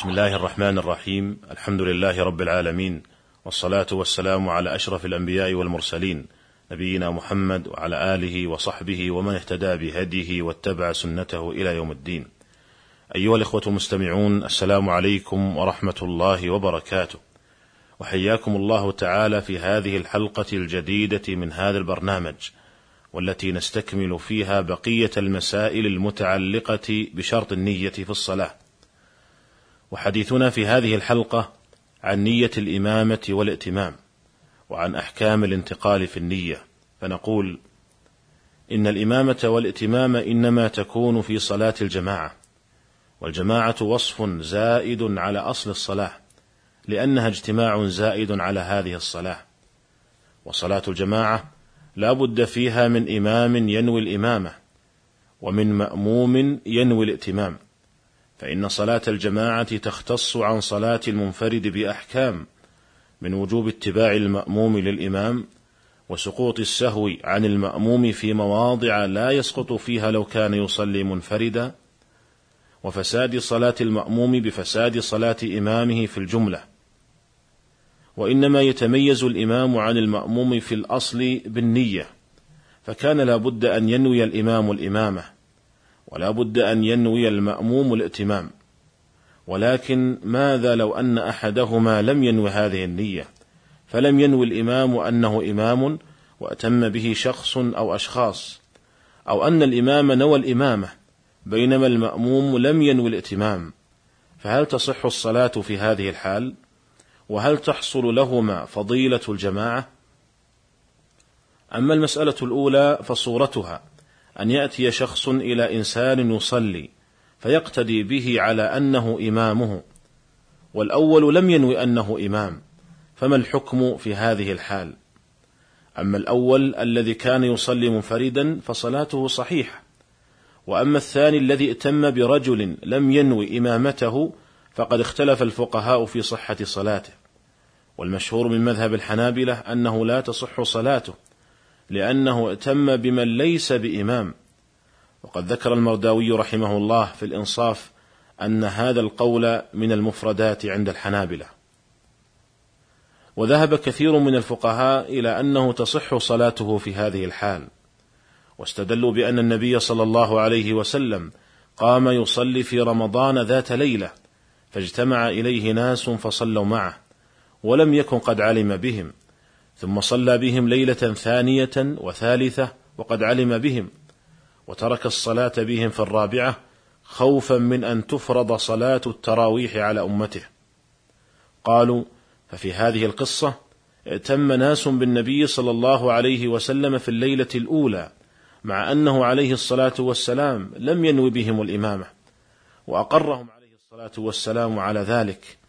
بسم الله الرحمن الرحيم الحمد لله رب العالمين والصلاة والسلام على أشرف الأنبياء والمرسلين نبينا محمد وعلى آله وصحبه ومن اهتدى بهديه واتبع سنته إلى يوم الدين أيها الإخوة المستمعون السلام عليكم ورحمة الله وبركاته وحياكم الله تعالى في هذه الحلقة الجديدة من هذا البرنامج والتي نستكمل فيها بقية المسائل المتعلقة بشرط النية في الصلاة وحديثنا في هذه الحلقة عن نية الإمامة والائتمام وعن أحكام الانتقال في النية. فنقول إن الإمامة والائتمام إنما تكون في صلاة الجماعة والجماعة وصف زائد على أصل الصلاة لأنها اجتماع زائد على هذه الصلاة. وصلاة الجماعة لا بد فيها من إمام ينوي الإمامة ومن مأموم ينوي الائتمام فإن صلاة الجماعة تختص عن صلاة المنفرد بأحكام من وجوب اتباع المأموم للإمام وسقوط السهو عن المأموم في مواضع لا يسقط فيها لو كان يصلي منفردا وفساد صلاة المأموم بفساد صلاة إمامه في الجملة. وإنما يتميز الإمام عن المأموم في الأصل بالنية فكان لا بد أن ينوي الإمام الإمامة. ولا بد أن ينوي المأموم الائتمام ولكن ماذا لو أن أحدهما لم ينوي هذه النية فلم ينوي الإمام أنه إمام وأتم به شخص أو أشخاص أو أن الإمام نوى الإمامة بينما المأموم لم ينوي الائتمام فهل تصح الصلاة في هذه الحال؟ وهل تحصل لهما فضيلة الجماعة؟ أما المسألة الأولى فصورتها أن يأتي شخص إلى إنسان يصلي فيقتدي به على أنه إمامه والأول لم ينوي أنه إمام فما الحكم في هذه الحال؟ أما الأول الذي كان يصلي منفردا فصلاته صحيحة وأما الثاني الذي ائتم برجل لم ينوي إمامته فقد اختلف الفقهاء في صحة صلاته والمشهور من مذهب الحنابلة أنه لا تصح صلاته. لأنه ائتم بمن ليس بإمام. وقد ذكر المرداوي رحمه الله في الإنصاف أن هذا القول من المفردات عند الحنابلة. وذهب كثير من الفقهاء إلى أنه تصح صلاته في هذه الحال واستدلوا بأن النبي صلى الله عليه وسلم قام يصلي في رمضان ذات ليلة فاجتمع إليه ناس فصلوا معه ولم يكن قد علم بهم. ثم صلى بهم ليلة ثانية وثالثة وقد علم بهم وترك الصلاة بهم في الرابعة خوفا من أن تفرض صلاة التراويح على أمته. قالوا ففي هذه القصة ائتم ناس بالنبي صلى الله عليه وسلم في الليلة الأولى مع أنه عليه الصلاة والسلام لم ينوي بهم الإمامة وأقرهم عليه الصلاة والسلام على ذلك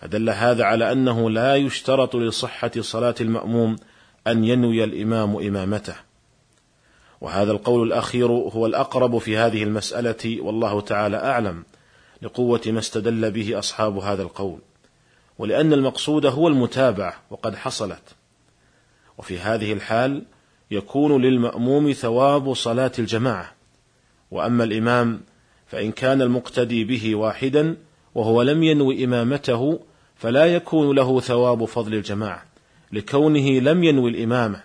فدل هذا على أنه لا يشترط لصحة صلاة المأموم أن ينوي الإمام إمامته. وهذا القول الأخير هو الأقرب في هذه المسألة والله تعالى أعلم لقوة ما استدل به أصحاب هذا القول. ولأن المقصود هو المتابعة وقد حصلت. وفي هذه الحال يكون للمأموم ثواب صلاة الجماعة. وأما الإمام فإن كان المقتدي به واحدا وهو لم ينوي إمامته فلا يكون له ثواب فضل الجماعة لكونه لم ينوي الإمامة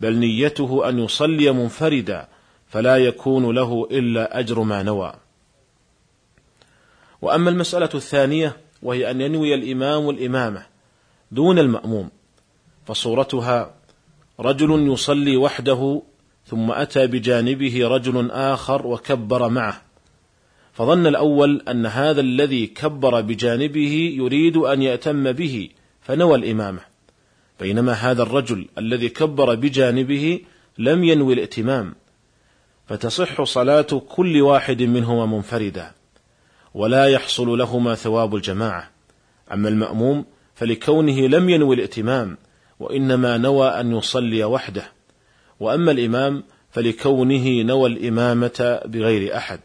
بل نيته أن يصلي منفردا فلا يكون له إلا أجر ما نوى. وأما المسألة الثانية وهي أن ينوي الإمام الإمامة دون المأموم فصورتها رجل يصلي وحده ثم أتى بجانبه رجل آخر وكبر معه. فظن الأول أن هذا الذي كبر بجانبه يريد أن يأتم به فنوى الإمامة. بينما هذا الرجل الذي كبر بجانبه لم ينوي الائتمام. فتصح صلاة كل واحد منهما منفردا ولا يحصل لهما ثواب الجماعة. أما المأموم فلكونه لم ينوي الائتمام وإنما نوى أن يصلي وحده. وأما الإمام فلكونه نوى الإمامة بغير أحد.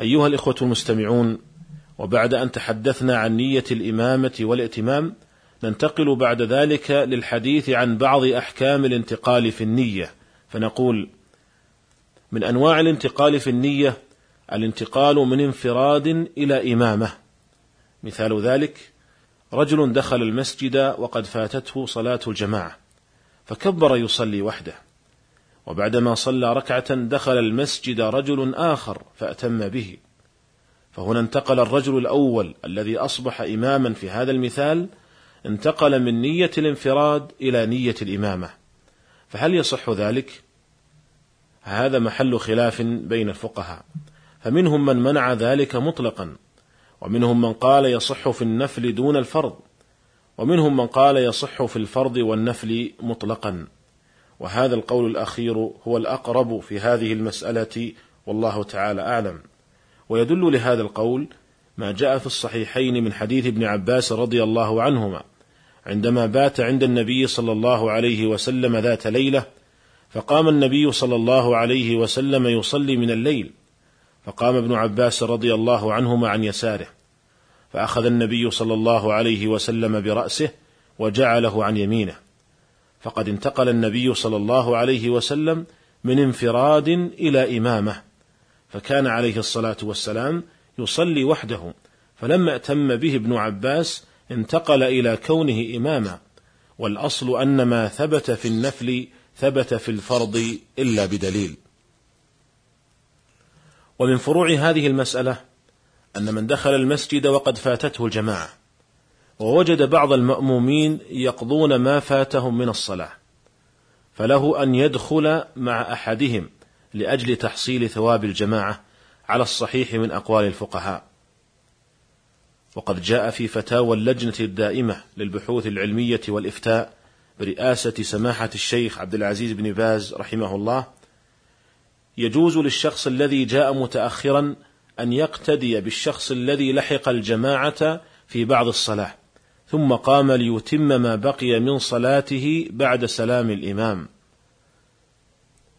أيها الإخوة المستمعون وبعد أن تحدثنا عن نية الإمامة والائتمام ننتقل بعد ذلك للحديث عن بعض أحكام الانتقال في النية. فنقول من أنواع الانتقال في النية الانتقال من انفراد إلى إمامة. مثال ذلك رجل دخل المسجد وقد فاتته صلاة الجماعة فكبر يصلي وحده. وبعدما صلى ركعة دخل المسجد رجل آخر فأتم به. فهنا انتقل الرجل الأول الذي أصبح إماما في هذا المثال انتقل من نية الانفراد إلى نية الإمامة. فهل يصح ذلك؟ هذا محل خلاف بين الفقهاء. فمنهم من منع ذلك مطلقا ومنهم من قال يصح في النفل دون الفرض ومنهم من قال يصح في الفرض والنفل مطلقا. وهذا القول الأخير هو الأقرب في هذه المسألة والله تعالى أعلم. ويدل لهذا القول ما جاء في الصحيحين من حديث ابن عباس رضي الله عنهما عندما بات عند النبي صلى الله عليه وسلم ذات ليلة فقام النبي صلى الله عليه وسلم يصلي من الليل فقام ابن عباس رضي الله عنهما عن يساره فأخذ النبي صلى الله عليه وسلم برأسه وجعله عن يمينه. فقد انتقل النبي صلى الله عليه وسلم من انفراد إلى إمامة فكان عليه الصلاة والسلام يصلي وحده فلما اتم به ابن عباس انتقل إلى كونه إماما والأصل أن ما ثبت في النفل ثبت في الفرض إلا بدليل. ومن فروع هذه المسألة أن من دخل المسجد وقد فاتته الجماعة. ووجد بعض المأمومين يقضون ما فاتهم من الصلاة فله أن يدخل مع أحدهم لأجل تحصيل ثواب الجماعة على الصحيح من أقوال الفقهاء. وقد جاء في فتاوى اللجنة الدائمة للبحوث العلمية والإفتاء برئاسة سماحة الشيخ عبد العزيز بن باز رحمه الله يجوز للشخص الذي جاء متأخرا أن يقتدي بالشخص الذي لحق الجماعة في بعض الصلاة. ثم قام ليتم ما بقي من صلاته بعد سلام الإمام.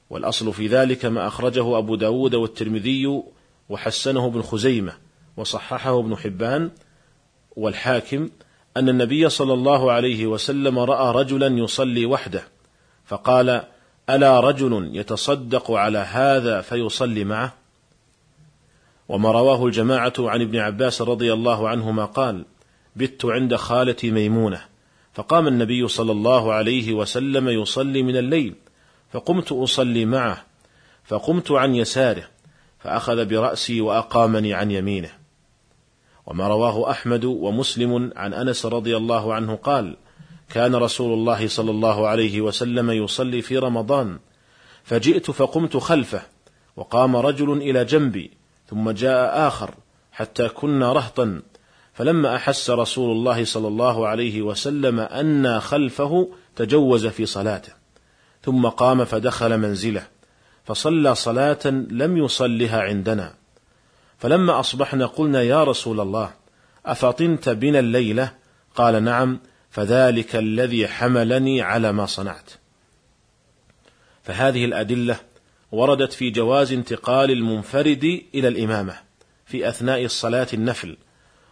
والأصل في ذلك ما أخرجه أبو داود والترمذي وحسنه ابن خزيمة وصححه ابن حبان والحاكم أن النبي صلى الله عليه وسلم رأى رجلا يصلي وحده فقال ألا رجل يتصدق على هذا فيصلي معه؟ وما رواه الجماعة عن ابن عباس رضي الله عنهما قال بت عند خالتي ميمونة. فقام النبي صلى الله عليه وسلم يصلي من الليل فقمت أصلي معه فقمت عن يساره فأخذ برأسي وأقامني عن يمينه. وما رواه أحمد ومسلم عن أنس رضي الله عنه قال كان رسول الله صلى الله عليه وسلم يصلي في رمضان فجئت فقمت خلفه وقام رجل إلى جنبي ثم جاء آخر حتى كنا رهطا فلما أحس رسول الله صلى الله عليه وسلم أنا خلفه تجوز في صلاته ثم قام فدخل منزله فصلى صلاة لم يصلها عندنا. فلما أصبحنا قلنا يا رسول الله أفطنت بنا الليلة؟ قال نعم فذلك الذي حملني على ما صنعت. فهذه الأدلة وردت في جواز انتقال المنفرد إلى الإمامة في أثناء الصلاة النفل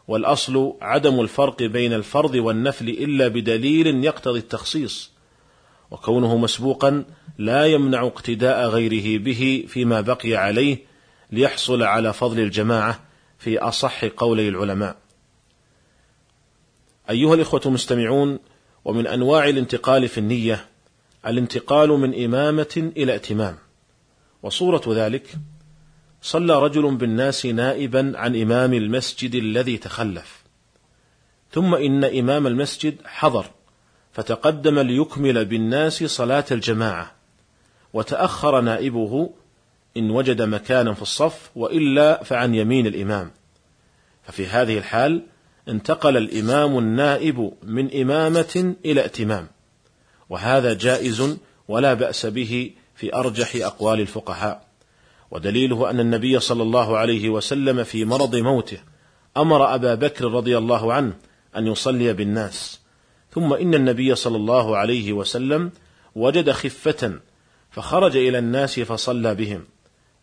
والأصل عدم الفرق بين الفرض والنفل إلا بدليل يقتضي التخصيص وكونه مسبوقا لا يمنع اقتداء غيره به فيما بقي عليه ليحصل على فضل الجماعة في أصح قولي العلماء. أيها الإخوة المستمعون ومن أنواع الانتقال في النية الانتقال من إمامة إلى ائتمام وصورة ذلك صلى رجل بالناس نائبا عن إمام المسجد الذي تخلف. ثم إن إمام المسجد حضر فتقدم ليكمل بالناس صلاة الجماعة. وتأخر نائبه إن وجد مكانا في الصف وإلا فعن يمين الإمام. ففي هذه الحال انتقل الإمام النائب من إمامة إلى ائتمام وهذا جائز ولا بأس به في أرجح أقوال الفقهاء. ودليله أن النبي صلى الله عليه وسلم في مرض موته أمر أبا بكر رضي الله عنه أن يصلي بالناس. ثم إن النبي صلى الله عليه وسلم وجد خفة فخرج إلى الناس فصلى بهم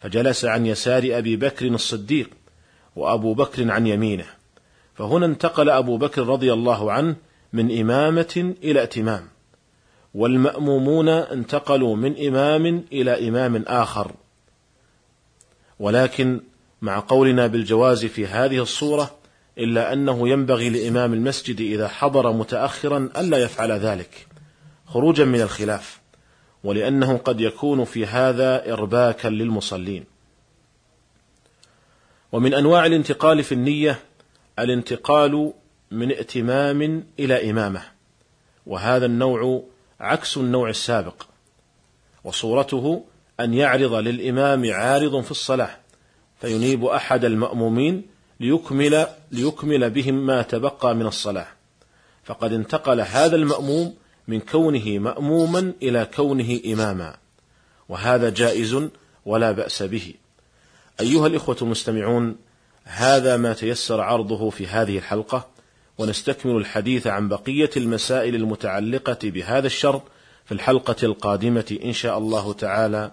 فجلس عن يسار أبي بكر الصديق وأبو بكر عن يمينه فهنا انتقل أبو بكر رضي الله عنه من إمامة إلى ائتمام والمأمومون انتقلوا من إمام إلى إمام آخر. ولكن مع قولنا بالجواز في هذه الصورة إلا أنه ينبغي لإمام المسجد إذا حضر متأخرا ألا يفعل ذلك خروجا من الخلاف ولأنه قد يكون في هذا إرباكا للمصلين. ومن أنواع الانتقال في النية الانتقال من ائتمام إلى إمامة وهذا النوع عكس النوع السابق وصورته أن يعرض للإمام عارض في الصلاة فينيب أحد المأمومين ليكمل ليكمل بهم ما تبقى من الصلاة. فقد انتقل هذا المأموم من كونه مأموما إلى كونه إماما وهذا جائز ولا بأس به. أيها الإخوة المستمعون هذا ما تيسر عرضه في هذه الحلقة ونستكمل الحديث عن بقية المسائل المتعلقة بهذا الشرط في الحلقة القادمة إن شاء الله تعالى.